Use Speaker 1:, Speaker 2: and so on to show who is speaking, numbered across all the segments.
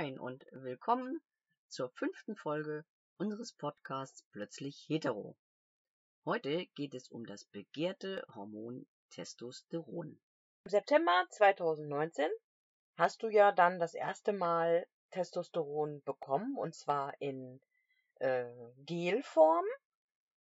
Speaker 1: Moin und willkommen zur fünften Folge unseres Podcasts Plötzlich Hetero. Heute geht es um das begehrte Hormon Testosteron.
Speaker 2: Im September 2019 hast du ja dann das erste Mal Testosteron bekommen und zwar in äh, Gelform.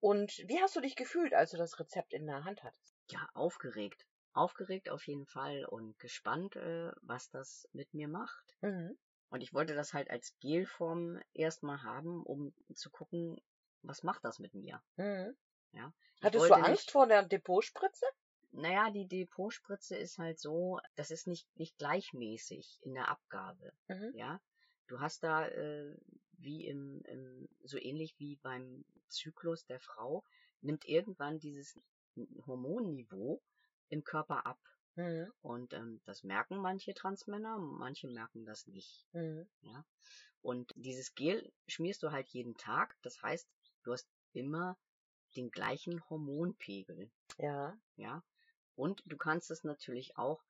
Speaker 2: Und wie hast du dich gefühlt, als du das Rezept in der Hand hattest?
Speaker 1: Ja, aufgeregt. Aufgeregt auf jeden Fall und gespannt, äh, was das mit mir macht.
Speaker 2: Mhm.
Speaker 1: Und ich wollte das halt als Gelform erstmal haben, um zu gucken, was macht das mit mir.
Speaker 2: Mhm.
Speaker 1: Ja.
Speaker 2: Hattest du Angst
Speaker 1: nicht-
Speaker 2: vor der Depotspritze?
Speaker 1: Naja, die Depotspritze ist halt so, das ist nicht, nicht gleichmäßig in der Abgabe.
Speaker 2: Mhm.
Speaker 1: Ja, du hast da äh, wie im, im, so ähnlich wie beim Zyklus der Frau, nimmt irgendwann dieses Hormonniveau im Körper ab.
Speaker 2: Mhm.
Speaker 1: Und ähm, das merken manche Transmänner, manche merken das nicht.
Speaker 2: Mhm.
Speaker 1: Und dieses Gel schmierst du halt jeden Tag. Das heißt, du hast immer den gleichen Hormonpegel.
Speaker 2: Ja.
Speaker 1: Ja. Und du kannst es natürlich auch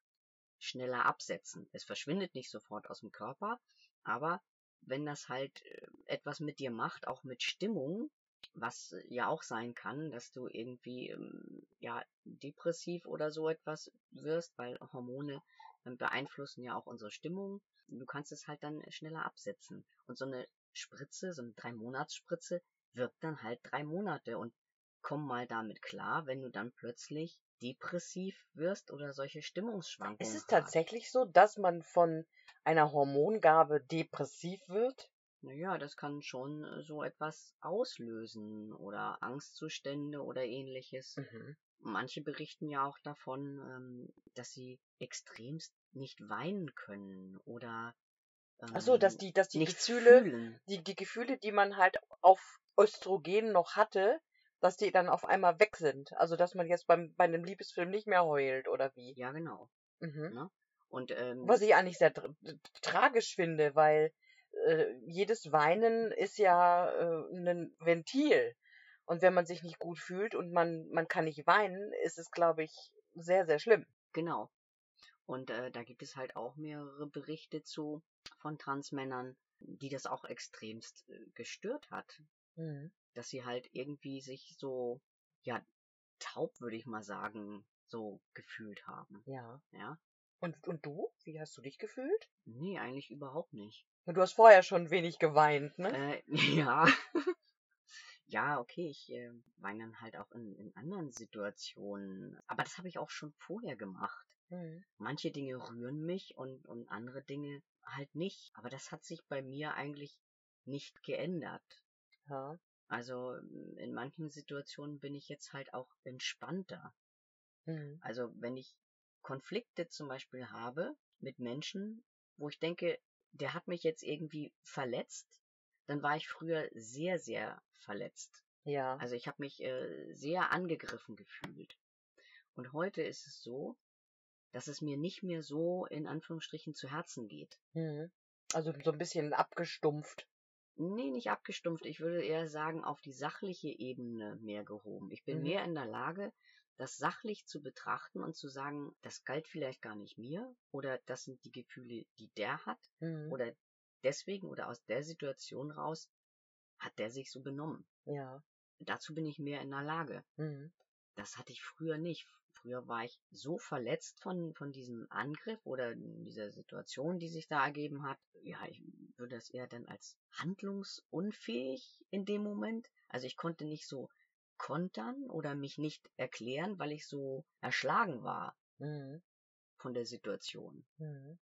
Speaker 1: schneller absetzen. Es verschwindet nicht sofort aus dem Körper, aber wenn das halt äh, etwas mit dir macht, auch mit Stimmung, was ja auch sein kann, dass du irgendwie ähm, ja depressiv oder so etwas wirst, weil Hormone ähm, beeinflussen ja auch unsere Stimmung. Du kannst es halt dann schneller absetzen. Und so eine Spritze, so eine drei Monatsspritze, wirkt dann halt drei Monate und komm mal damit klar, wenn du dann plötzlich depressiv wirst oder solche Stimmungsschwankungen
Speaker 2: Ist es tatsächlich so, dass man von einer Hormongabe depressiv wird?
Speaker 1: Naja, das kann schon äh, so etwas auslösen oder Angstzustände oder ähnliches.
Speaker 2: Mhm.
Speaker 1: Manche berichten ja auch davon, ähm, dass sie extremst nicht weinen können oder ähm,
Speaker 2: Ach so, dass die, dass die
Speaker 1: nicht
Speaker 2: Gefühle,
Speaker 1: fühlen.
Speaker 2: die, die Gefühle, die man halt auf Östrogen noch hatte, dass die dann auf einmal weg sind. Also, dass man jetzt beim, bei einem Liebesfilm nicht mehr heult oder wie.
Speaker 1: Ja, genau.
Speaker 2: Mhm.
Speaker 1: Und ähm,
Speaker 2: Was ich eigentlich sehr tra tragisch finde, weil äh, jedes Weinen ist ja äh, ein Ventil. Und wenn man sich nicht gut fühlt und man, man kann nicht weinen, ist es, glaube ich, sehr, sehr schlimm.
Speaker 1: Genau. Und äh, da gibt es halt auch mehrere Berichte zu von Transmännern, die das auch extremst äh, gestört hat.
Speaker 2: Mhm.
Speaker 1: Dass sie halt irgendwie sich so, ja, taub, würde ich mal sagen, so gefühlt haben.
Speaker 2: Ja.
Speaker 1: Ja.
Speaker 2: Und, und du? Wie hast du dich gefühlt?
Speaker 1: Nee, eigentlich überhaupt nicht.
Speaker 2: Du hast vorher schon wenig geweint, ne?
Speaker 1: Äh, ja. Ja, okay, ich äh, weine dann halt auch in, in anderen Situationen. Aber das habe ich auch schon vorher gemacht.
Speaker 2: Mhm.
Speaker 1: manche Dinge rühren mich und, und andere Dinge halt nicht. Aber das hat sich bei mir eigentlich nicht geändert.
Speaker 2: Ja.
Speaker 1: Also in manchen Situationen bin ich jetzt halt auch entspannter.
Speaker 2: Mhm.
Speaker 1: Also wenn ich Konflikte zum Beispiel habe mit Menschen, wo ich denke, der hat mich jetzt irgendwie verletzt, dann war ich früher sehr, sehr verletzt.
Speaker 2: Ja.
Speaker 1: Also ich habe mich äh, sehr angegriffen gefühlt. Und heute ist es so, dass es mir nicht mehr so in Anführungsstrichen zu Herzen geht.
Speaker 2: Mhm. Also so ein bisschen abgestumpft.
Speaker 1: Nee, nicht abgestumpft. Ich würde eher sagen, auf die sachliche Ebene mehr gehoben. Ich bin
Speaker 2: Mhm.
Speaker 1: mehr in der Lage, das sachlich zu betrachten und zu sagen, das galt vielleicht gar nicht mir oder das sind die Gefühle, die der hat
Speaker 2: Mhm.
Speaker 1: oder deswegen oder aus der Situation raus hat der sich so benommen.
Speaker 2: Ja.
Speaker 1: Dazu bin ich mehr in der Lage.
Speaker 2: Mhm.
Speaker 1: Das hatte ich früher nicht. Früher war ich so verletzt von, von diesem Angriff oder dieser Situation, die sich da ergeben hat. Ja, ich würde das eher dann als handlungsunfähig in dem Moment. Also ich konnte nicht so kontern oder mich nicht erklären, weil ich so erschlagen war
Speaker 2: Mhm.
Speaker 1: von der Situation.
Speaker 2: Mhm.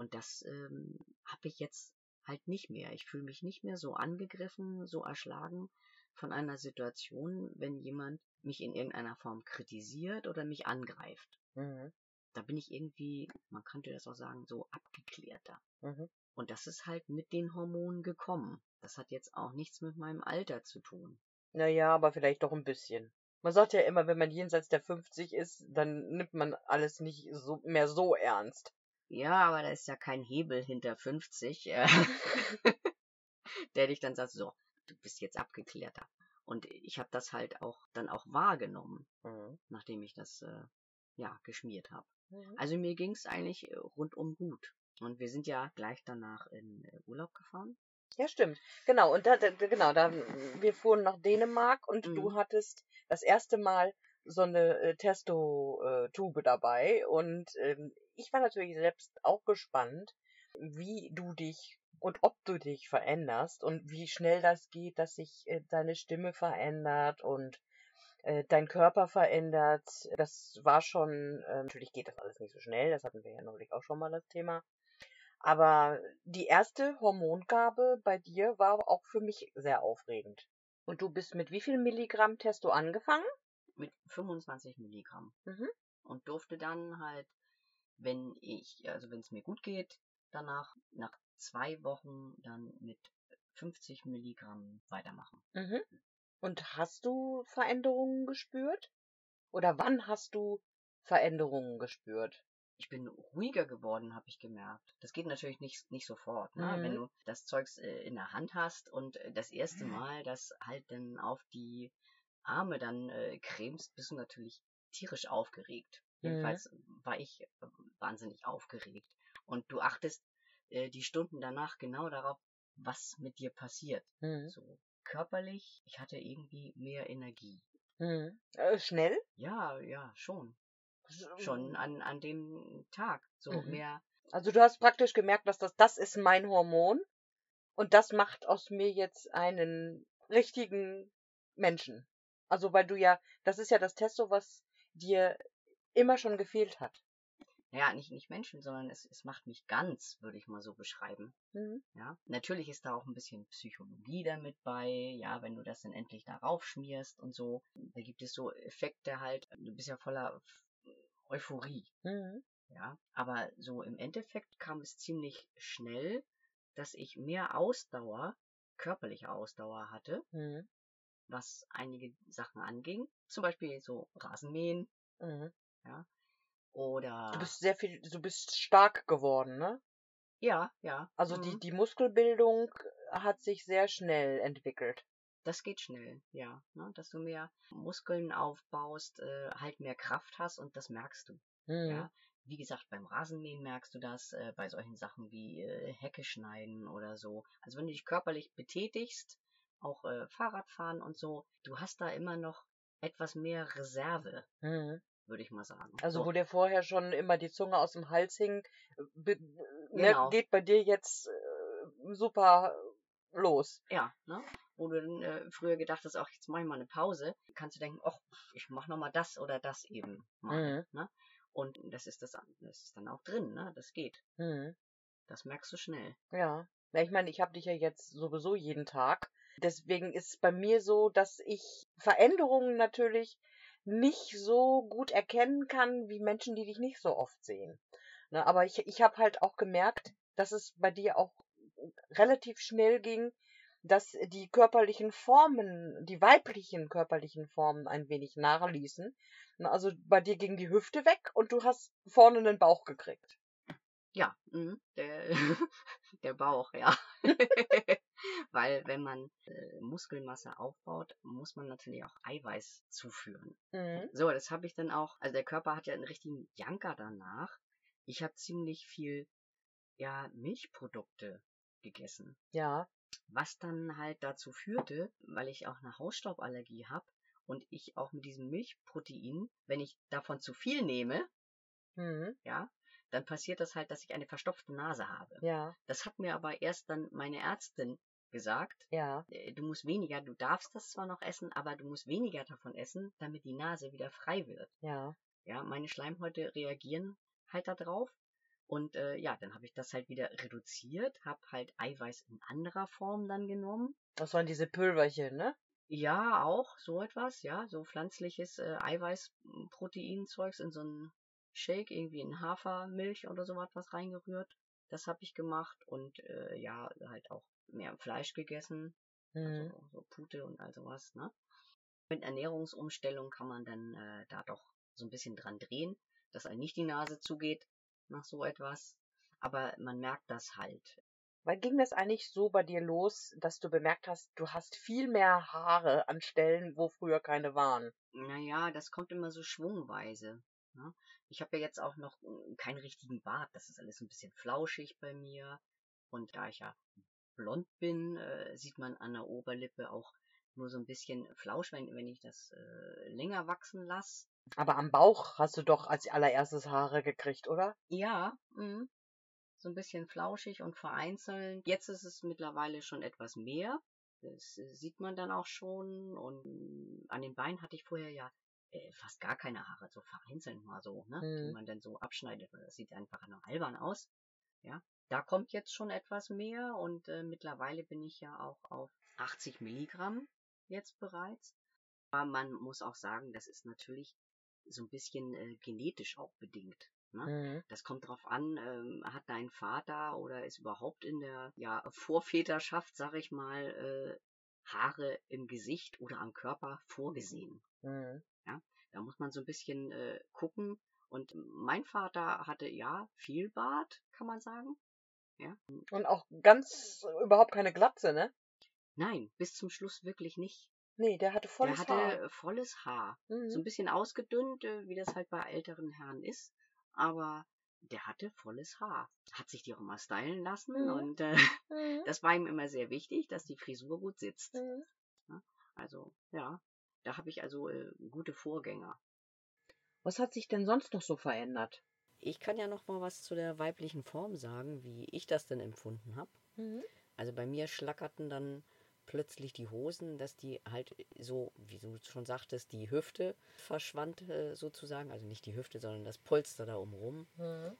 Speaker 1: Und das ähm, habe ich jetzt halt nicht mehr. Ich fühle mich nicht mehr so angegriffen, so erschlagen von einer Situation, wenn jemand mich in irgendeiner Form kritisiert oder mich angreift.
Speaker 2: Mhm.
Speaker 1: Da bin ich irgendwie, man könnte das auch sagen, so abgeklärter.
Speaker 2: Mhm.
Speaker 1: Und das ist halt mit den Hormonen gekommen. Das hat jetzt auch nichts mit meinem Alter zu tun.
Speaker 2: Naja, aber vielleicht doch ein bisschen. Man sagt ja immer, wenn man jenseits der 50 ist, dann nimmt man alles nicht so mehr so ernst.
Speaker 1: Ja, aber da ist ja kein Hebel hinter 50, äh, der dich dann sagt, so, du bist jetzt abgeklärter. Und ich habe das halt auch dann auch wahrgenommen,
Speaker 2: Mhm.
Speaker 1: nachdem ich das äh, ja geschmiert habe.
Speaker 2: Mhm.
Speaker 1: Also mir ging es eigentlich äh, rundum gut. Und wir sind ja gleich danach in äh, Urlaub gefahren.
Speaker 2: Ja, stimmt. Genau, und da, da genau, da wir fuhren nach Dänemark und du
Speaker 1: Mhm.
Speaker 2: hattest das erste Mal so eine äh, Testo-Tube dabei und ähm, ich war natürlich selbst auch gespannt, wie du dich und ob du dich veränderst und wie schnell das geht, dass sich äh, deine Stimme verändert und äh, dein Körper verändert. Das war schon, äh, natürlich geht das alles nicht so schnell, das hatten wir ja neulich auch schon mal das Thema. Aber die erste Hormongabe bei dir war auch für mich sehr aufregend. Und du bist mit wie viel Milligramm Testo angefangen?
Speaker 1: Mit 25 Milligramm.
Speaker 2: Mhm.
Speaker 1: Und durfte dann halt, wenn ich, also wenn es mir gut geht, danach, nach zwei Wochen dann mit 50 Milligramm weitermachen.
Speaker 2: Mhm. Und hast du Veränderungen gespürt? Oder wann hast du Veränderungen gespürt?
Speaker 1: ich bin ruhiger geworden, habe ich gemerkt. Das geht natürlich nicht, nicht sofort, ne?
Speaker 2: Mhm.
Speaker 1: wenn du das Zeugs äh, in der Hand hast und äh, das erste Mal das halt dann auf die Arme dann äh, cremst, bist du natürlich tierisch aufgeregt.
Speaker 2: Mhm.
Speaker 1: Jedenfalls war ich äh, wahnsinnig aufgeregt. Und du achtest äh, die Stunden danach genau darauf, was mit dir passiert.
Speaker 2: Mhm.
Speaker 1: So körperlich, ich hatte irgendwie mehr Energie.
Speaker 2: Mhm. Äh, schnell?
Speaker 1: Ja, ja, schon. Schon an, an dem Tag. So
Speaker 2: Mhm.
Speaker 1: mehr
Speaker 2: Also du hast praktisch gemerkt, dass das, das ist mein Hormon und das macht aus mir jetzt einen richtigen Menschen. Also weil du ja, das ist ja das Testo, was dir immer schon gefehlt hat.
Speaker 1: naja, nicht, nicht Menschen, sondern es, es macht mich ganz, würde ich mal so beschreiben.
Speaker 2: Mhm.
Speaker 1: Ja, natürlich ist da auch ein bisschen Psychologie damit bei, ja, wenn du das dann endlich darauf schmierst und so. Da gibt es so Effekte halt, du bist ja voller Euphorie,
Speaker 2: Mhm.
Speaker 1: ja. Aber so im Endeffekt kam es ziemlich schnell, dass ich mehr Ausdauer, körperliche Ausdauer hatte,
Speaker 2: Mhm.
Speaker 1: Was einige Sachen anging. Zum Beispiel so Rasenmähen
Speaker 2: Mhm.
Speaker 1: oder
Speaker 2: Du bist sehr viel, du bist stark geworden, ne?
Speaker 1: ja, ja.
Speaker 2: Also
Speaker 1: mhm.
Speaker 2: die, die Muskelbildung hat sich sehr schnell entwickelt.
Speaker 1: Das geht schnell, ja. Ne? Dass du mehr Muskeln aufbaust, äh, halt mehr Kraft hast und das merkst du.
Speaker 2: Mhm.
Speaker 1: Ja. Wie gesagt, beim Rasenmähen merkst du das, äh, bei solchen Sachen wie äh, Hecke schneiden oder so. Also wenn du dich körperlich betätigst, auch äh, Fahrradfahren und so, du hast da immer noch etwas mehr Reserve,
Speaker 2: Mhm.
Speaker 1: würde ich mal sagen.
Speaker 2: Also
Speaker 1: so,
Speaker 2: wo dir vorher schon immer die Zunge aus dem Hals hing, be- ne,
Speaker 1: Genau.
Speaker 2: geht bei dir jetzt äh, super los.
Speaker 1: ja, ne? Wo du dann äh, früher gedacht hast, auch jetzt mach ich mal eine Pause, kannst du denken, ach, ich mach noch mal das oder das eben mal.
Speaker 2: Mhm.
Speaker 1: Ne? Und das ist das, das ist dann auch drin, ne? Das geht.
Speaker 2: Mhm.
Speaker 1: Das merkst du schnell.
Speaker 2: Ja. Ja, ich meine, ich habe dich ja jetzt sowieso jeden Tag. Deswegen ist es bei mir so, dass ich Veränderungen natürlich nicht so gut erkennen kann wie Menschen, die dich nicht so oft sehen. Ne, aber ich, ich habe halt auch gemerkt, dass es bei dir auch relativ schnell ging, dass die körperlichen Formen, die weiblichen körperlichen Formen ein wenig nachließen. Ne, Also bei dir ging die Hüfte weg und du hast vorne einen Bauch gekriegt.
Speaker 1: Ja, mhm, der, der Bauch, ja. Weil wenn man äh, Muskelmasse aufbaut, muss man natürlich auch Eiweiß zuführen.
Speaker 2: Mhm.
Speaker 1: So, das habe ich dann auch, also der Körper hat ja einen richtigen Janker danach. Ich habe ziemlich viel, ja, Milchprodukte gegessen.
Speaker 2: Ja.
Speaker 1: Was dann halt dazu führte, weil ich auch eine Hausstauballergie habe und ich auch mit diesem Milchprotein, wenn ich davon zu viel nehme,
Speaker 2: Mhm.
Speaker 1: ja, dann passiert das halt, dass ich eine verstopfte Nase habe.
Speaker 2: Ja.
Speaker 1: Das hat mir aber erst dann meine Ärztin gesagt.
Speaker 2: Ja.
Speaker 1: äh, Du musst weniger, du darfst das zwar noch essen, aber du musst weniger davon essen, damit die Nase wieder frei wird.
Speaker 2: Ja.
Speaker 1: Ja, meine Schleimhäute reagieren halt da drauf. Und äh, ja, dann habe ich das halt wieder reduziert, habe halt Eiweiß in anderer Form dann genommen.
Speaker 2: Das waren diese Pülverchen, ne?
Speaker 1: Ja, auch so etwas, ja, so pflanzliches äh, Eiweiß-Proteinzeugs in so einen Shake, irgendwie in Hafermilch oder sowas was reingerührt. Das habe ich gemacht und äh, ja, halt auch mehr Fleisch gegessen,
Speaker 2: Mhm.
Speaker 1: also so Pute und all sowas, ne? Mit Ernährungsumstellung kann man dann äh, da doch so ein bisschen dran drehen, dass einem nicht die Nase zugeht nach so etwas. Aber man merkt das halt.
Speaker 2: Wann ging das eigentlich so bei dir los, dass du bemerkt hast, du hast viel mehr Haare an Stellen, wo früher keine waren?
Speaker 1: Naja, das kommt immer so schwungweise.
Speaker 3: Ne? Ich habe ja jetzt auch noch äh, keinen richtigen Bart. Das ist alles ein bisschen flauschig bei mir. Und da ich ja blond bin, äh, sieht man an der Oberlippe auch nur so ein bisschen Flausch, wenn, wenn ich das äh, länger wachsen lasse.
Speaker 2: Aber am Bauch hast du doch als allererstes Haare gekriegt, oder?
Speaker 3: Ja, mh. so ein bisschen flauschig und vereinzelt. Jetzt ist es mittlerweile schon etwas mehr. Das äh, sieht man dann auch schon. Und an den Beinen hatte ich vorher ja äh, fast gar keine Haare, so vereinzelt mal so, ne? Die
Speaker 2: Mhm.
Speaker 3: man dann so abschneidet. Das sieht einfach nur albern aus. Ja, da kommt jetzt schon etwas mehr und äh, mittlerweile bin ich ja auch auf 80 Milligramm jetzt bereits. Aber man muss auch sagen, das ist natürlich so ein bisschen äh, genetisch auch bedingt. Ne?
Speaker 2: Mhm.
Speaker 3: Das kommt drauf an, ähm, hat dein Vater oder ist überhaupt in der ja, Vorväterschaft, sag ich mal, äh, Haare im Gesicht oder am Körper vorgesehen.
Speaker 2: Mhm.
Speaker 3: Da muss man so ein bisschen äh, gucken. Und mein Vater hatte ja viel Bart, kann man sagen.
Speaker 2: Und auch ganz überhaupt keine Glatze, ne?
Speaker 3: Nein, bis zum Schluss wirklich nicht.
Speaker 2: Nee, der hatte volles
Speaker 3: Der hatte
Speaker 2: Haar.
Speaker 3: volles Haar.
Speaker 2: Mhm.
Speaker 3: So ein bisschen ausgedünnt, äh, wie das halt bei älteren Herren ist. Aber der hatte volles Haar. Hat sich die auch mal stylen lassen.
Speaker 2: Mhm.
Speaker 3: Und äh,
Speaker 2: Mhm.
Speaker 3: das war ihm immer sehr wichtig, dass die Frisur gut sitzt.
Speaker 2: Mhm.
Speaker 3: Also, ja, da habe ich also äh, gute Vorgänger.
Speaker 2: Was hat sich denn sonst noch so verändert?
Speaker 1: Ich kann ja noch mal was zu der weiblichen Form sagen, wie ich das denn empfunden habe.
Speaker 2: Mhm.
Speaker 1: Also bei mir schlackerten dann plötzlich die Hosen, dass die halt so, wie du schon sagtest, die Hüfte verschwand äh, sozusagen. Also nicht die Hüfte, sondern das Polster da umrum.
Speaker 2: Mhm.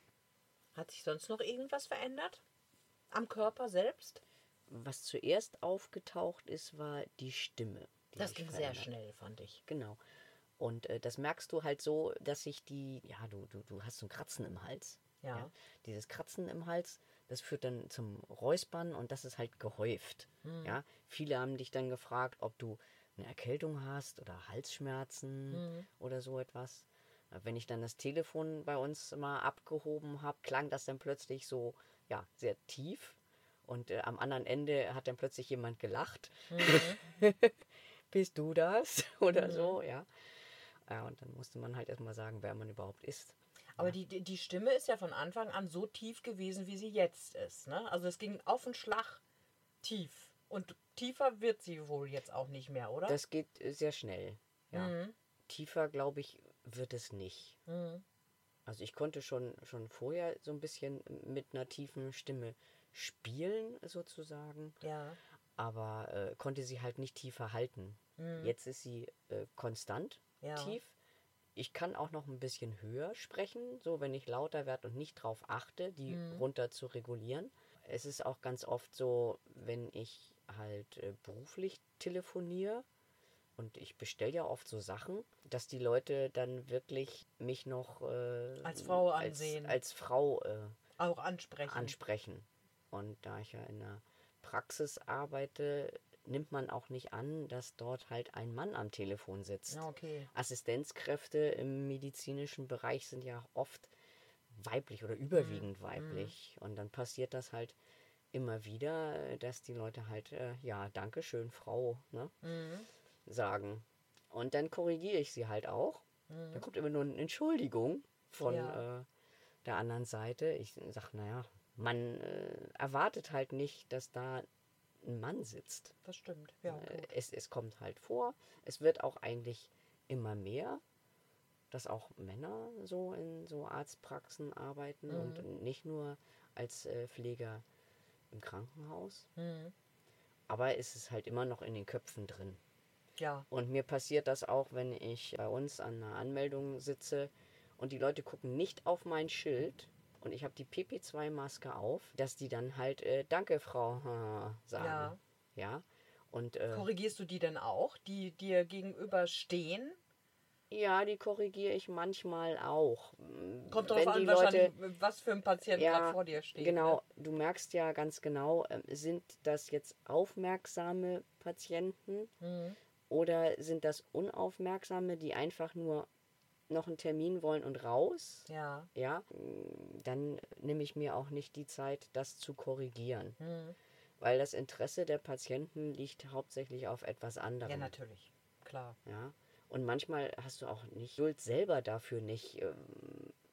Speaker 2: Hat sich sonst noch irgendwas verändert? Am Körper selbst?
Speaker 1: Was zuerst aufgetaucht ist, war die Stimme.
Speaker 2: Das ging sehr schnell, fand ich.
Speaker 1: Genau. Und äh, das merkst du halt so, dass sich die, ja, du, du, du hast so ein Kratzen im Hals.
Speaker 2: Ja.
Speaker 1: Dieses Kratzen im Hals, das führt dann zum Räuspern und das ist halt gehäuft.
Speaker 2: Mhm.
Speaker 1: Ja, viele haben dich dann gefragt, ob du eine Erkältung hast oder Halsschmerzen
Speaker 2: Mhm.
Speaker 1: oder so etwas. Wenn ich dann das Telefon bei uns mal abgehoben habe, klang das dann plötzlich so, ja, sehr tief. Und äh, am anderen Ende hat dann plötzlich jemand gelacht.
Speaker 2: Mhm.
Speaker 1: Bist du das? Oder
Speaker 2: Mhm.
Speaker 1: so, ja. Ja, und dann musste man halt erstmal sagen, wer man überhaupt ist.
Speaker 2: Aber die, die die Stimme ist ja von Anfang an so tief gewesen, wie sie jetzt ist. Ne? Also es ging auf den Schlag tief. Und tiefer wird sie wohl jetzt auch nicht mehr, oder?
Speaker 1: Das geht äh, sehr schnell. Ja.
Speaker 2: Mhm.
Speaker 1: Tiefer, glaube ich, wird es nicht.
Speaker 2: Mhm.
Speaker 1: Also ich konnte schon, schon vorher so ein bisschen mit einer tiefen Stimme spielen, sozusagen,
Speaker 2: Ja.
Speaker 1: aber äh, konnte sie halt nicht tiefer halten.
Speaker 2: Mhm.
Speaker 1: Jetzt ist sie äh, konstant
Speaker 2: Ja.
Speaker 1: tief. Ich kann auch noch ein bisschen höher sprechen, so wenn ich lauter werde und nicht drauf achte, die
Speaker 2: Mhm.
Speaker 1: runter zu regulieren. Es ist auch ganz oft so, wenn ich halt äh, beruflich telefoniere und ich bestelle ja oft so Sachen, dass die Leute dann wirklich mich noch äh,
Speaker 2: Als Frau
Speaker 1: als,
Speaker 2: ansehen.
Speaker 1: als Frau äh,
Speaker 2: Auch ansprechen.
Speaker 1: ansprechen. Und da ich ja in der Praxis arbeite, nimmt man auch nicht an, dass dort halt ein Mann am Telefon sitzt.
Speaker 2: Okay.
Speaker 1: Assistenzkräfte im medizinischen Bereich sind ja oft weiblich oder überwiegend weiblich. Und dann passiert das halt immer wieder, dass die Leute halt, äh, ja, danke schön, Frau, ne,
Speaker 2: Mhm.
Speaker 1: sagen. Und dann korrigiere ich sie halt auch.
Speaker 2: Mhm.
Speaker 1: Da kommt immer nur eine Entschuldigung von
Speaker 2: Ja.
Speaker 1: äh, der anderen Seite. Ich sage, naja, man äh, erwartet halt nicht, dass da ein Mann sitzt.
Speaker 2: Das stimmt. Ja,
Speaker 1: Äh,
Speaker 2: gut.
Speaker 1: es, es kommt halt vor. Es wird auch eigentlich immer mehr, dass auch Männer so in so Arztpraxen arbeiten
Speaker 2: Mhm.
Speaker 1: und nicht nur als äh, Pfleger im Krankenhaus.
Speaker 2: Mhm.
Speaker 1: Aber es ist halt immer noch in den Köpfen drin.
Speaker 2: Ja.
Speaker 1: Und mir passiert das auch, wenn ich bei uns an einer Anmeldung sitze und die Leute gucken nicht auf mein Schild und ich habe die PP2-Maske auf, dass die dann halt äh, Danke, Frau sagen.
Speaker 2: Ja.
Speaker 1: Ja. Und äh,
Speaker 2: Korrigierst du die denn auch, die dir gegenüber stehen?
Speaker 1: ja, die korrigiere ich manchmal auch. Mm,
Speaker 2: Kommt
Speaker 1: die
Speaker 2: an,
Speaker 1: Leute,
Speaker 2: wahrscheinlich, was für ein Patient
Speaker 1: Ja,
Speaker 2: gerade vor dir steht.
Speaker 1: Genau, du merkst ja ganz genau, ähm, sind das jetzt aufmerksame Patienten
Speaker 2: Ne?
Speaker 1: oder sind das unaufmerksame, die einfach nur noch einen Termin wollen und raus?
Speaker 2: Ja.
Speaker 1: Ja, mm, dann nehme ich mir auch nicht die Zeit, das zu korrigieren,
Speaker 2: Mhm.
Speaker 1: weil das Interesse der Patienten liegt hauptsächlich auf etwas anderem.
Speaker 2: Ja, natürlich. Klar.
Speaker 1: Ja. Und manchmal hast du auch nicht Geduld selber dafür nicht ähm,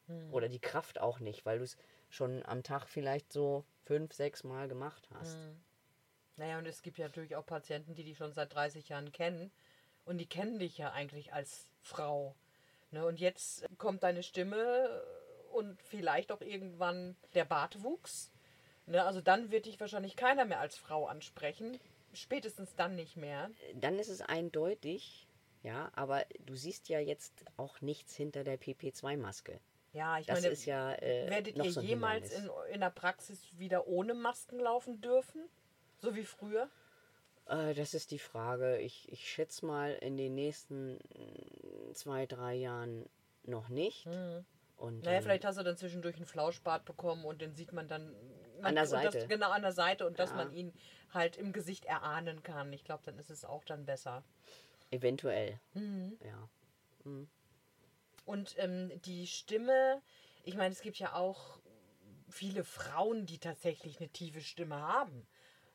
Speaker 2: Hm.
Speaker 1: oder die Kraft auch nicht, weil du es schon am Tag vielleicht so fünf, sechs Mal gemacht hast.
Speaker 2: Hm. Naja, und es gibt ja natürlich auch Patienten, die dich schon seit 30 Jahren kennen. Und die kennen dich ja eigentlich als Frau. Ne? Und jetzt kommt deine Stimme und vielleicht auch irgendwann der Bartwuchs. Ne? Also dann wird dich wahrscheinlich keiner mehr als Frau ansprechen. Spätestens dann nicht mehr.
Speaker 1: Dann ist es eindeutig, ja, aber du siehst ja jetzt auch nichts hinter der PP2-Maske.
Speaker 2: Ja, ich
Speaker 1: Das
Speaker 2: meine,
Speaker 1: ja äh,
Speaker 2: werdet ihr
Speaker 1: so
Speaker 2: jemals in, in der Praxis wieder ohne Masken laufen dürfen? So wie früher?
Speaker 1: Äh, das ist die Frage. Ich, ich schätze mal in den nächsten zwei, drei Jahren noch nicht. Und,
Speaker 2: Naja,
Speaker 1: ähm,
Speaker 2: vielleicht hast du dann zwischendurch einen Flauschbart bekommen und den sieht man dann
Speaker 1: An der Seite.
Speaker 2: Das, genau an der Seite und dass
Speaker 1: Ja.
Speaker 2: man ihn halt im Gesicht erahnen kann. Ich glaube, dann ist es auch dann besser.
Speaker 1: eventuell.
Speaker 2: Mhm.
Speaker 1: Ja.
Speaker 2: Und ähm, die Stimme, ich meine, es gibt ja auch viele Frauen, die tatsächlich eine tiefe Stimme haben.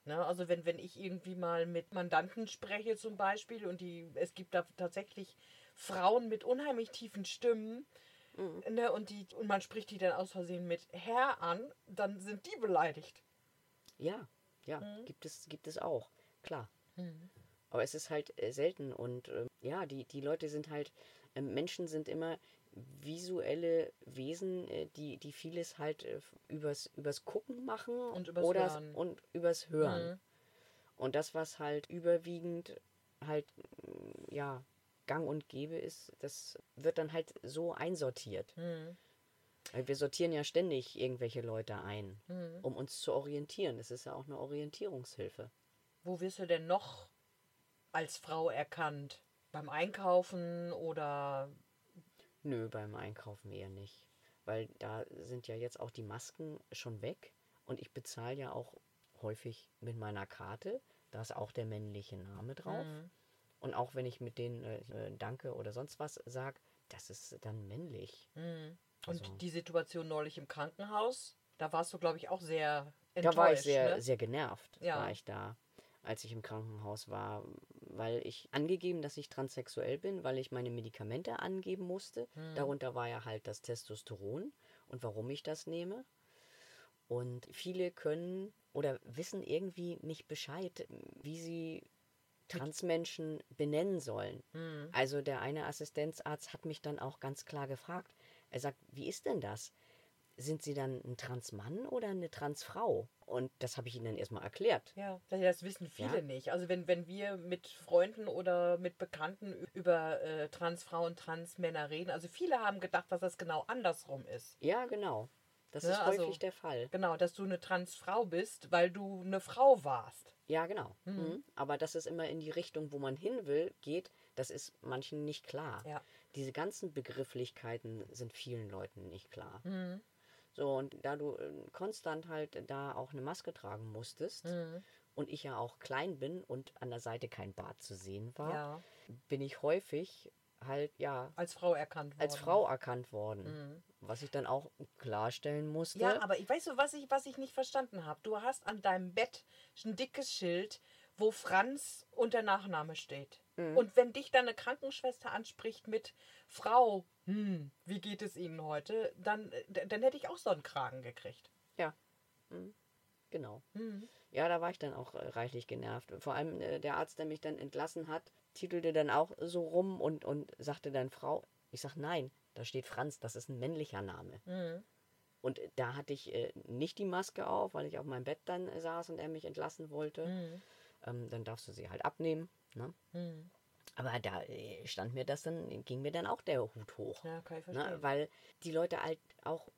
Speaker 2: Ne? Also wenn, wenn ich irgendwie mal mit Mandanten spreche zum Beispiel und die, es gibt da tatsächlich Frauen mit unheimlich tiefen Stimmen, ne? und, die, und man spricht die dann aus Versehen mit Herr an, dann sind die beleidigt.
Speaker 1: Ja, ja,
Speaker 2: Mhm.
Speaker 1: gibt es, gibt es auch, klar. Aber es ist halt äh, selten und ähm, ja, die, die Leute sind halt, ähm, Menschen sind immer visuelle Wesen, äh, die, die vieles halt äh, übers, übers Gucken machen
Speaker 2: Und übers
Speaker 1: oder
Speaker 2: Hören.
Speaker 1: und übers Hören.
Speaker 2: Mhm.
Speaker 1: Und das, was halt überwiegend halt ja gang und gäbe ist, das wird dann halt so einsortiert.
Speaker 2: Mhm.
Speaker 1: Wir sortieren ja ständig irgendwelche Leute ein,
Speaker 2: Mhm.
Speaker 1: um uns zu orientieren. Das ist ja auch eine Orientierungshilfe.
Speaker 2: Wo wirst du denn noch als Frau erkannt? Beim Einkaufen oder
Speaker 1: Nö, beim Einkaufen eher nicht. Weil da sind ja jetzt auch die Masken schon weg und ich bezahle ja auch häufig mit meiner Karte. Da ist auch der männliche Name drauf.
Speaker 2: Mhm.
Speaker 1: Und auch wenn ich mit denen äh, äh, Danke oder sonst was sage, das ist dann männlich.
Speaker 2: Mhm. Und
Speaker 1: Also-
Speaker 2: die Situation neulich im Krankenhaus, da warst du, glaube ich, auch sehr
Speaker 1: Da
Speaker 2: enttäuscht.
Speaker 1: war ich sehr,
Speaker 2: ne?
Speaker 1: sehr genervt,
Speaker 2: Ja.
Speaker 1: war ich da, als ich im Krankenhaus war, weil ich angegeben, dass ich transsexuell bin, weil ich meine Medikamente angeben musste.
Speaker 2: Hm.
Speaker 1: Darunter war ja halt das Testosteron und warum ich das nehme. Und viele können oder wissen irgendwie nicht Bescheid, wie sie Transmenschen benennen sollen.
Speaker 2: Mhm.
Speaker 1: Also der eine Assistenzarzt hat mich dann auch ganz klar gefragt. Er sagt, wie ist denn das? Sind Sie dann ein Transmann oder eine Transfrau? Und das habe ich Ihnen dann erstmal erklärt.
Speaker 2: Ja, das wissen viele
Speaker 1: Ja.
Speaker 2: nicht. Also wenn, wenn wir mit Freunden oder mit Bekannten über äh, Transfrauen, Transmänner reden, also viele haben gedacht, dass das genau andersrum ist.
Speaker 1: Ja, genau. Das
Speaker 2: Ne,
Speaker 1: ist
Speaker 2: also-
Speaker 1: häufig der Fall.
Speaker 2: Genau, dass du eine Transfrau bist, weil du eine Frau warst.
Speaker 1: Ja, genau. Mhm. Aber dass es immer in die Richtung, wo man hin will, geht, das ist manchen nicht klar.
Speaker 2: Ja.
Speaker 1: Diese ganzen Begrifflichkeiten sind vielen Leuten nicht klar.
Speaker 2: Mhm.
Speaker 1: So, und da du äh, konstant halt da auch eine Maske tragen musstest
Speaker 2: Mhm.
Speaker 1: und ich ja auch klein bin und an der Seite kein Bart zu sehen war,
Speaker 2: Ja,
Speaker 1: bin ich häufig halt, ja,
Speaker 2: als Frau erkannt worden.
Speaker 1: als Frau erkannt worden. Was ich dann auch klarstellen musste.
Speaker 2: Ja, aber ich weiß so, was ich, was ich nicht verstanden habe. Du hast an deinem Bett ein dickes Schild, wo Franz und der Nachname steht.
Speaker 1: Mhm.
Speaker 2: Und wenn dich dann eine Krankenschwester anspricht mit Frau, hm, wie geht es Ihnen heute, dann, dann hätte ich auch so einen Kragen gekriegt.
Speaker 1: ja. Mhm. Genau.
Speaker 2: Mhm.
Speaker 1: Ja, da war ich dann auch äh, reichlich genervt. Vor allem äh, der Arzt, der mich dann entlassen hat, titelte dann auch so rum und, und sagte dann Frau. Ich sag nein, da steht Franz, das ist ein männlicher Name.
Speaker 2: Mhm.
Speaker 1: Und äh, da hatte ich äh, nicht die Maske auf, weil ich auf meinem Bett dann äh, saß und er mich entlassen wollte.
Speaker 2: Mhm.
Speaker 1: Ähm, dann darfst du sie halt abnehmen. Ne?
Speaker 2: Mhm.
Speaker 1: Aber da äh, stand mir das dann, ging mir dann auch der Hut hoch.
Speaker 2: Ja, kann ich
Speaker 1: Ne?
Speaker 2: verstehen.
Speaker 1: Weil die Leute halt auch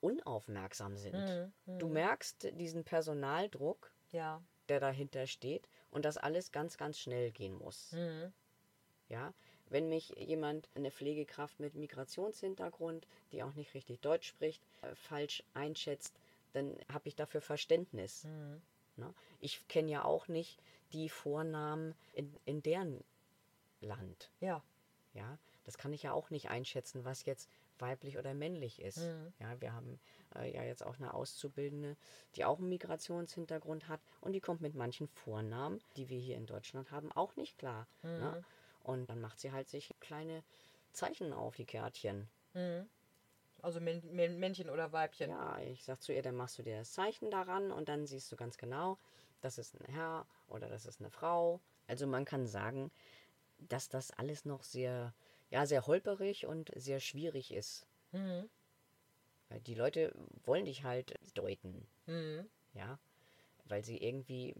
Speaker 1: unaufmerksam sind.
Speaker 2: Mhm.
Speaker 1: Du merkst diesen Personaldruck,
Speaker 2: Ja.
Speaker 1: der dahinter steht und das alles ganz, ganz schnell gehen muss.
Speaker 2: Mhm.
Speaker 1: Ja, wenn mich jemand, eine Pflegekraft mit Migrationshintergrund, die auch nicht richtig Deutsch spricht, äh, falsch einschätzt, dann habe ich dafür Verständnis.
Speaker 2: Mhm.
Speaker 1: Ne? Ich kenne ja auch nicht die Vornamen in, in deren Land.
Speaker 2: Ja.
Speaker 1: Ja, das kann ich ja auch nicht einschätzen, was jetzt weiblich oder männlich ist.
Speaker 2: Mhm.
Speaker 1: Ja, wir haben äh, ja jetzt auch eine Auszubildende, die auch einen Migrationshintergrund hat und die kommt mit manchen Vornamen, die wir hier in Deutschland haben, auch nicht klar. Ne? Und dann macht sie halt sich kleine Zeichen auf die Kärtchen.
Speaker 2: Mhm. Also Män Män Männchen oder Weibchen.
Speaker 1: Ja, ich sag zu ihr, dann machst du dir das Zeichen daran und dann siehst du ganz genau, das ist ein Herr oder das ist eine Frau. Also man kann sagen, dass das alles noch sehr, ja, sehr holperig und sehr schwierig ist.
Speaker 2: Mhm.
Speaker 1: Weil die Leute wollen dich halt deuten,
Speaker 2: Mhm.
Speaker 1: ja, weil sie irgendwie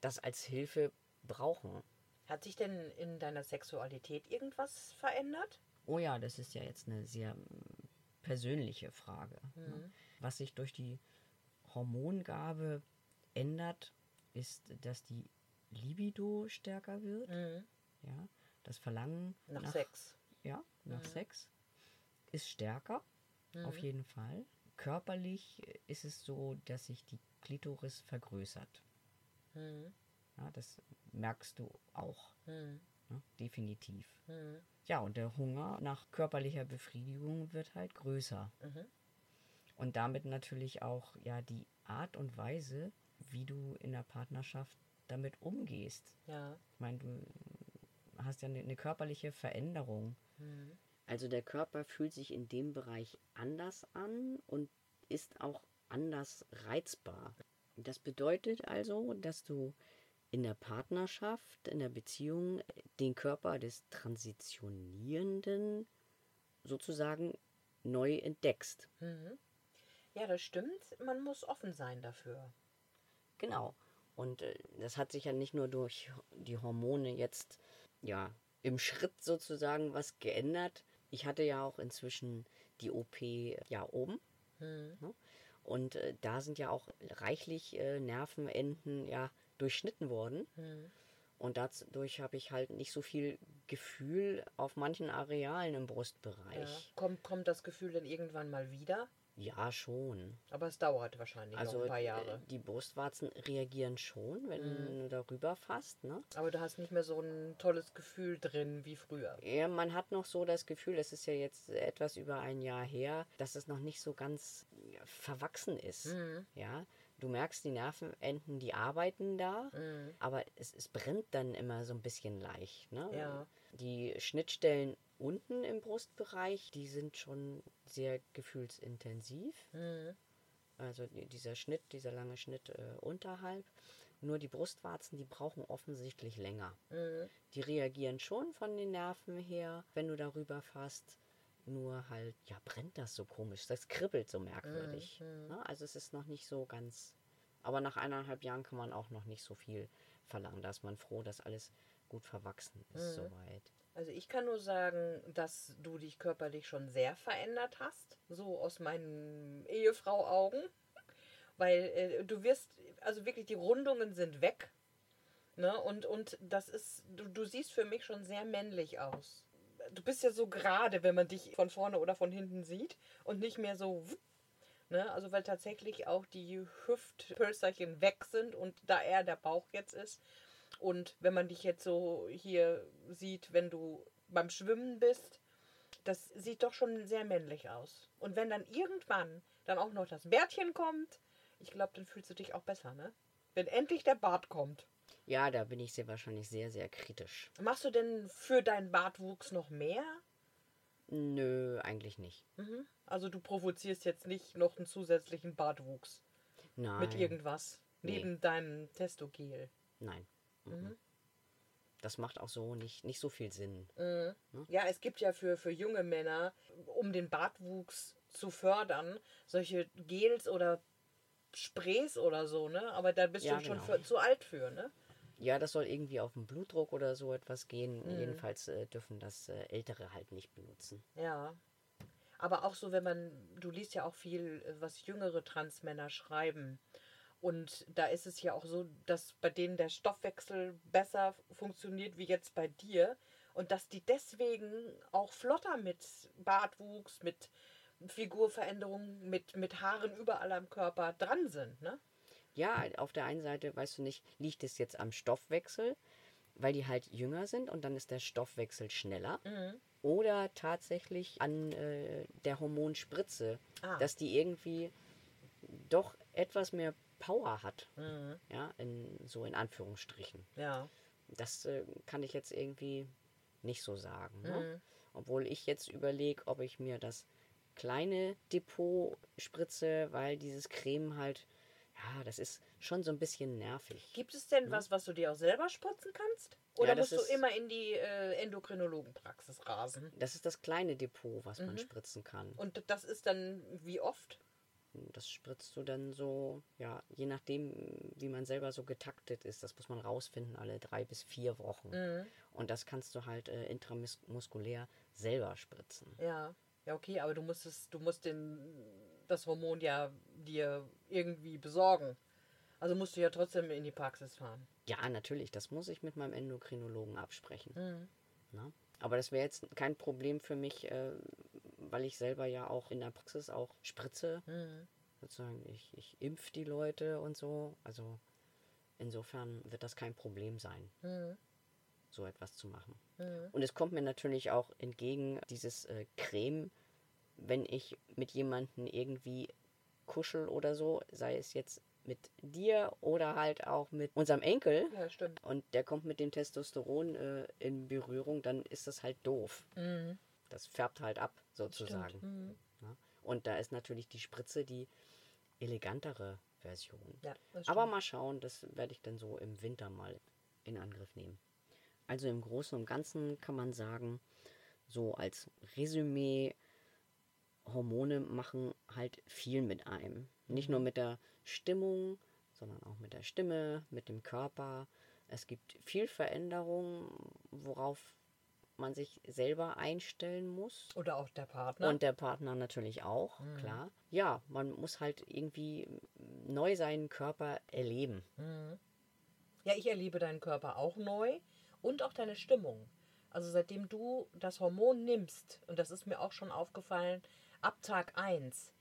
Speaker 1: das als Hilfe brauchen.
Speaker 2: Hat sich denn in deiner Sexualität irgendwas verändert?
Speaker 1: Oh ja, das ist ja jetzt eine sehr mm, persönliche Frage. Ne? Was sich durch die Hormongabe ändert, ist, dass die Libido stärker wird.
Speaker 2: Mhm.
Speaker 1: Ja, das Verlangen
Speaker 2: Nach, Sex.
Speaker 1: Ja, nach Sex ist stärker, auf jeden Fall. Körperlich ist es so, dass sich die Klitoris vergrößert.
Speaker 2: Mhm.
Speaker 1: Ja, das merkst du auch.
Speaker 2: Mhm.
Speaker 1: Ne? Definitiv.
Speaker 2: Mhm.
Speaker 1: Ja, und der Hunger nach körperlicher Befriedigung wird halt größer.
Speaker 2: Mhm.
Speaker 1: Und damit natürlich auch ja die Art und Weise, wie du in der Partnerschaft damit umgehst.
Speaker 2: Ja.
Speaker 1: Ich meine, du hast ja eine, eine körperliche Veränderung.
Speaker 2: Mhm.
Speaker 1: Also der Körper fühlt sich in dem Bereich anders an und ist auch anders reizbar. Das bedeutet also, dass du in der Partnerschaft, in der Beziehung den Körper des Transitionierenden sozusagen neu entdeckst.
Speaker 2: Mhm. Ja, das stimmt. Man muss offen sein dafür.
Speaker 1: Genau. Und äh, das hat sich ja nicht nur durch die Hormone jetzt ja im Schritt sozusagen was geändert. Ich hatte ja auch inzwischen die OP ja oben.
Speaker 2: Mhm.
Speaker 1: Ne? Und äh, da sind ja auch reichlich äh, Nervenenden ja durchschnitten worden.
Speaker 2: Mhm.
Speaker 1: Und dadurch habe ich halt nicht so viel Gefühl auf manchen Arealen im
Speaker 2: Ja.
Speaker 1: Brustbereich.
Speaker 2: Kommt, kommt das Gefühl denn irgendwann mal wieder?
Speaker 1: Ja, schon.
Speaker 2: Aber es dauert wahrscheinlich
Speaker 1: Also
Speaker 2: noch ein paar
Speaker 1: äh,
Speaker 2: Jahre.
Speaker 1: die Brustwarzen reagieren schon, wenn
Speaker 2: Mhm.
Speaker 1: du darüber fasst. Ne?
Speaker 2: Aber du hast nicht mehr so ein tolles Gefühl drin wie früher.
Speaker 1: Ja, man hat noch so das Gefühl, das ist ja jetzt etwas über ein Jahr her, dass es noch nicht so ganz ja, verwachsen ist.
Speaker 2: Mhm.
Speaker 1: Ja, du merkst, die Nervenenden, die arbeiten da,
Speaker 2: Mhm.
Speaker 1: aber es, es brennt dann immer so ein bisschen leicht. Ne?
Speaker 2: Ja.
Speaker 1: Die Schnittstellen unten im Brustbereich, die sind schon sehr gefühlsintensiv.
Speaker 2: Mhm.
Speaker 1: Also die- dieser Schnitt, dieser lange Schnitt äh, unterhalb. Nur die Brustwarzen, die brauchen offensichtlich länger.
Speaker 2: Mhm.
Speaker 1: Die reagieren schon von den Nerven her, wenn du darüber fasst. Nur halt, ja, brennt das so komisch. Das kribbelt so merkwürdig.
Speaker 2: Mhm.
Speaker 1: Ne? Also es ist noch nicht so ganz. Aber nach eineinhalb Jahren kann man auch noch nicht so viel verlangen. Da ist man froh, dass alles gut verwachsen ist
Speaker 2: Mhm.
Speaker 1: soweit.
Speaker 2: Also ich kann nur sagen, dass du dich körperlich schon sehr verändert hast, so aus meinen Ehefrau-Augen, weil äh, du wirst, also wirklich die Rundungen sind weg, ne? Und und das ist, du, du siehst für mich schon sehr männlich aus. Du bist ja so gerade, wenn man dich von vorne oder von hinten sieht und nicht mehr so Ne, also weil tatsächlich auch die Hüftpölsterchen weg sind und da eher der Bauch jetzt ist. Und wenn man dich jetzt so hier sieht, wenn du beim Schwimmen bist, das sieht doch schon sehr männlich aus. Und wenn dann irgendwann dann auch noch das Bärtchen kommt, ich glaube, dann fühlst du dich auch besser, ne? Wenn endlich der Bart kommt.
Speaker 1: Ja, da bin ich sehr wahrscheinlich sehr, sehr kritisch.
Speaker 2: Machst du denn für deinen Bartwuchs noch mehr?
Speaker 1: Nö, eigentlich nicht.
Speaker 2: Mhm. Also du provozierst jetzt nicht noch einen zusätzlichen Bartwuchs
Speaker 1: Nein.
Speaker 2: mit irgendwas
Speaker 1: Nee.
Speaker 2: neben deinem Testogel.
Speaker 1: Nein.
Speaker 2: Mhm.
Speaker 1: Mhm. Das macht auch so nicht, nicht so viel Sinn.
Speaker 2: Mhm. Ja, es gibt ja für, für junge Männer, um den Bartwuchs zu fördern, solche Gels oder Sprays oder so, ne? Aber da bist
Speaker 1: Ja,
Speaker 2: du schon
Speaker 1: genau.
Speaker 2: für, zu alt für, ne?
Speaker 1: Ja, das soll irgendwie auf den Blutdruck oder so etwas gehen.
Speaker 2: Mhm.
Speaker 1: Jedenfalls äh, dürfen das äh, Ältere halt nicht benutzen.
Speaker 2: Ja. Aber auch so, wenn man, du liest ja auch viel, äh, was jüngere Transmänner schreiben. Und da ist es ja auch so, dass bei denen der Stoffwechsel besser funktioniert wie jetzt bei dir. Und dass die deswegen auch flotter mit Bartwuchs, mit Figurveränderungen, mit, mit Haaren überall am Körper dran sind, ne?
Speaker 1: Ja, auf der einen Seite, weißt du nicht, liegt es jetzt am Stoffwechsel, weil die halt jünger sind und dann ist der Stoffwechsel schneller.
Speaker 2: Mhm.
Speaker 1: Oder tatsächlich an äh, der Hormonspritze,
Speaker 2: Ah.
Speaker 1: dass die irgendwie doch etwas mehr Power hat.
Speaker 2: Mhm.
Speaker 1: Ja, in, so in Anführungsstrichen.
Speaker 2: Ja.
Speaker 1: das äh, kann ich jetzt irgendwie nicht so sagen. Ne?
Speaker 2: Mhm.
Speaker 1: Obwohl ich jetzt überlege, ob ich mir das kleine Depot spritze, weil dieses Creme halt, ja, das ist schon so ein bisschen nervig.
Speaker 2: Gibt es denn was, was du dir auch selber spritzen kannst? Oder
Speaker 1: Ja,
Speaker 2: musst du immer in die äh, Endokrinologenpraxis rasen?
Speaker 1: Das ist das kleine Depot, was man
Speaker 2: Mhm.
Speaker 1: spritzen kann.
Speaker 2: Und das ist dann wie oft?
Speaker 1: Das spritzt du dann so, ja, je nachdem, wie man selber so getaktet ist. Das muss man rausfinden, alle drei bis vier Wochen.
Speaker 2: Mhm.
Speaker 1: Und das kannst du halt äh, intramuskulär selber spritzen.
Speaker 2: Ja. Ja, okay, aber du musst es, du musst den, das Hormon ja dir irgendwie besorgen. Also musst du ja trotzdem in die Praxis fahren.
Speaker 1: Ja, natürlich, das muss ich mit meinem Endokrinologen absprechen.
Speaker 2: Mhm.
Speaker 1: Ne? Aber das wäre jetzt kein Problem für mich, äh, weil ich selber ja auch in der Praxis auch spritze.
Speaker 2: Mhm.
Speaker 1: Sozusagen, ich, ich impf die Leute und so. Also insofern wird das kein Problem sein,
Speaker 2: Mhm.
Speaker 1: So etwas zu machen.
Speaker 2: Mhm.
Speaker 1: Und es kommt mir natürlich auch entgegen, dieses äh, Creme, wenn ich mit jemandem irgendwie kuschel oder so, sei es jetzt mit dir oder halt auch mit unserem Enkel
Speaker 2: Ja, stimmt.
Speaker 1: und der kommt mit dem Testosteron äh, in Berührung, dann ist das halt doof.
Speaker 2: Mhm.
Speaker 1: Das färbt halt ab, sozusagen.
Speaker 2: Mhm.
Speaker 1: Ne? Und da ist natürlich die Spritze die elegantere Version.
Speaker 2: Ja,
Speaker 1: Aber mal schauen, das werde ich dann so im Winter mal in Angriff nehmen. Also im Großen und Ganzen kann man sagen, so als Resümee, Hormone machen halt viel mit einem. Nicht nur mit der Stimmung, sondern auch mit der Stimme, mit dem Körper. Es gibt viel Veränderung, worauf man sich selber einstellen muss.
Speaker 2: Oder auch der Partner.
Speaker 1: Und der Partner natürlich auch, klar. Ja, man muss halt irgendwie neu seinen Körper erleben.
Speaker 2: Mhm. Ja, ich erlebe deinen Körper auch neu und auch deine Stimmung. Also seitdem du das Hormon nimmst, und das ist mir auch schon aufgefallen, ab Tag 1,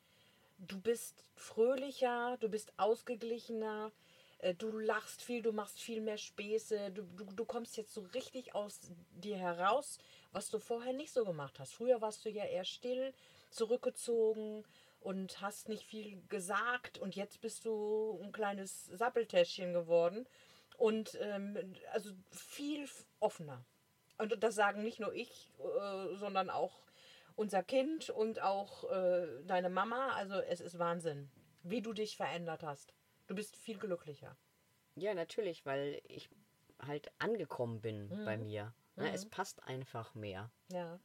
Speaker 2: du bist fröhlicher, du bist ausgeglichener, äh, du lachst viel, du machst viel mehr Späße, du, du, du kommst jetzt so richtig aus dir heraus, was du vorher nicht so gemacht hast. Früher warst du ja eher still, zurückgezogen und hast nicht viel gesagt und jetzt bist du ein kleines Sappeltäschchen geworden und ähm, also viel offener. Und das sagen nicht nur ich, äh, sondern auch unser Kind und auch äh, deine Mama. Also es ist Wahnsinn, wie du dich verändert hast. Du bist viel glücklicher.
Speaker 1: Ja, natürlich, weil ich halt angekommen bin bei mir. Ne, Es passt einfach mehr.
Speaker 2: Ja.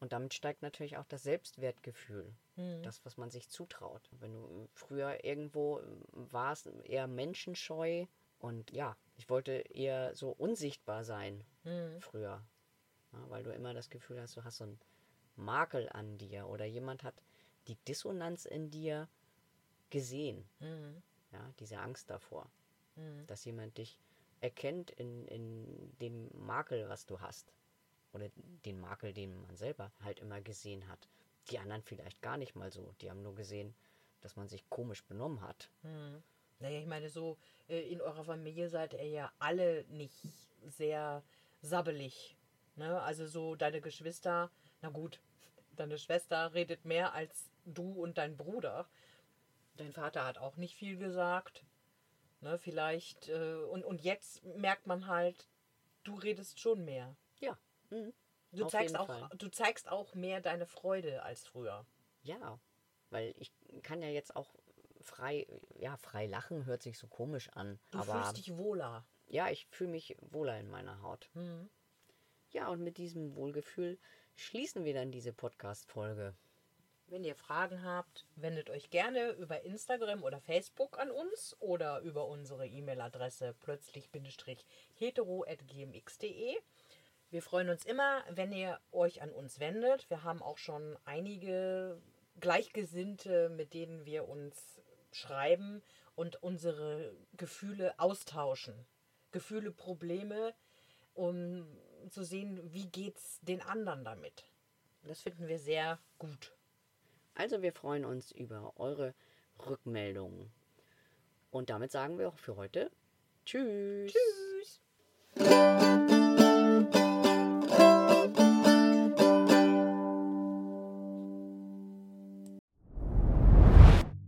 Speaker 1: Und damit steigt natürlich auch das Selbstwertgefühl.
Speaker 2: Mhm.
Speaker 1: Das, was man sich zutraut. Wenn du früher irgendwo warst, eher menschenscheu und ja, ich wollte eher so unsichtbar sein
Speaker 2: Mhm.
Speaker 1: früher. Ja, weil du immer das Gefühl hast, du hast so einen Makel an dir oder jemand hat die Dissonanz in dir gesehen.
Speaker 2: Mhm.
Speaker 1: Ja, diese Angst davor,
Speaker 2: Mhm.
Speaker 1: dass jemand dich erkennt in, in dem Makel, was du hast. Oder den Makel, den man selber halt immer gesehen hat. Die anderen vielleicht gar nicht mal so. Die haben nur gesehen, dass man sich komisch benommen hat.
Speaker 2: Mhm. Naja, ich meine, so äh, in eurer Familie seid ihr ja alle nicht sehr sabbelig. Ne? Also so deine Geschwister, na gut, deine Schwester redet mehr als du und dein Bruder. Dein Vater hat auch nicht viel gesagt. Ne? Vielleicht, äh, und, und jetzt merkt man halt, du redest schon mehr.
Speaker 1: Ja. Mhm.
Speaker 2: Du
Speaker 1: Auf
Speaker 2: zeigst, auch,
Speaker 1: Fall.
Speaker 2: du zeigst auch mehr deine Freude als früher.
Speaker 1: Ja, weil ich kann ja jetzt auch frei, ja, frei lachen hört sich so komisch an.
Speaker 2: Du
Speaker 1: aber
Speaker 2: fühlst dich wohler.
Speaker 1: ja, ich fühle mich wohler in meiner Haut.
Speaker 2: Mhm.
Speaker 1: Ja, und mit diesem Wohlgefühl schließen wir dann diese Podcast-Folge.
Speaker 2: Wenn ihr Fragen habt, wendet euch gerne über Instagram oder Facebook an uns oder über unsere E-Mail-Adresse plötzlich-hetero.gmx.de. Wir freuen uns immer, wenn ihr euch an uns wendet. Wir haben auch schon einige Gleichgesinnte, mit denen wir uns schreiben und unsere Gefühle austauschen. Gefühle, Probleme, um zu sehen, wie geht's den anderen damit. Das finden wir sehr gut.
Speaker 1: Also wir freuen uns über eure Rückmeldungen. Und damit sagen wir auch für heute Tschüss.
Speaker 2: Tschüss.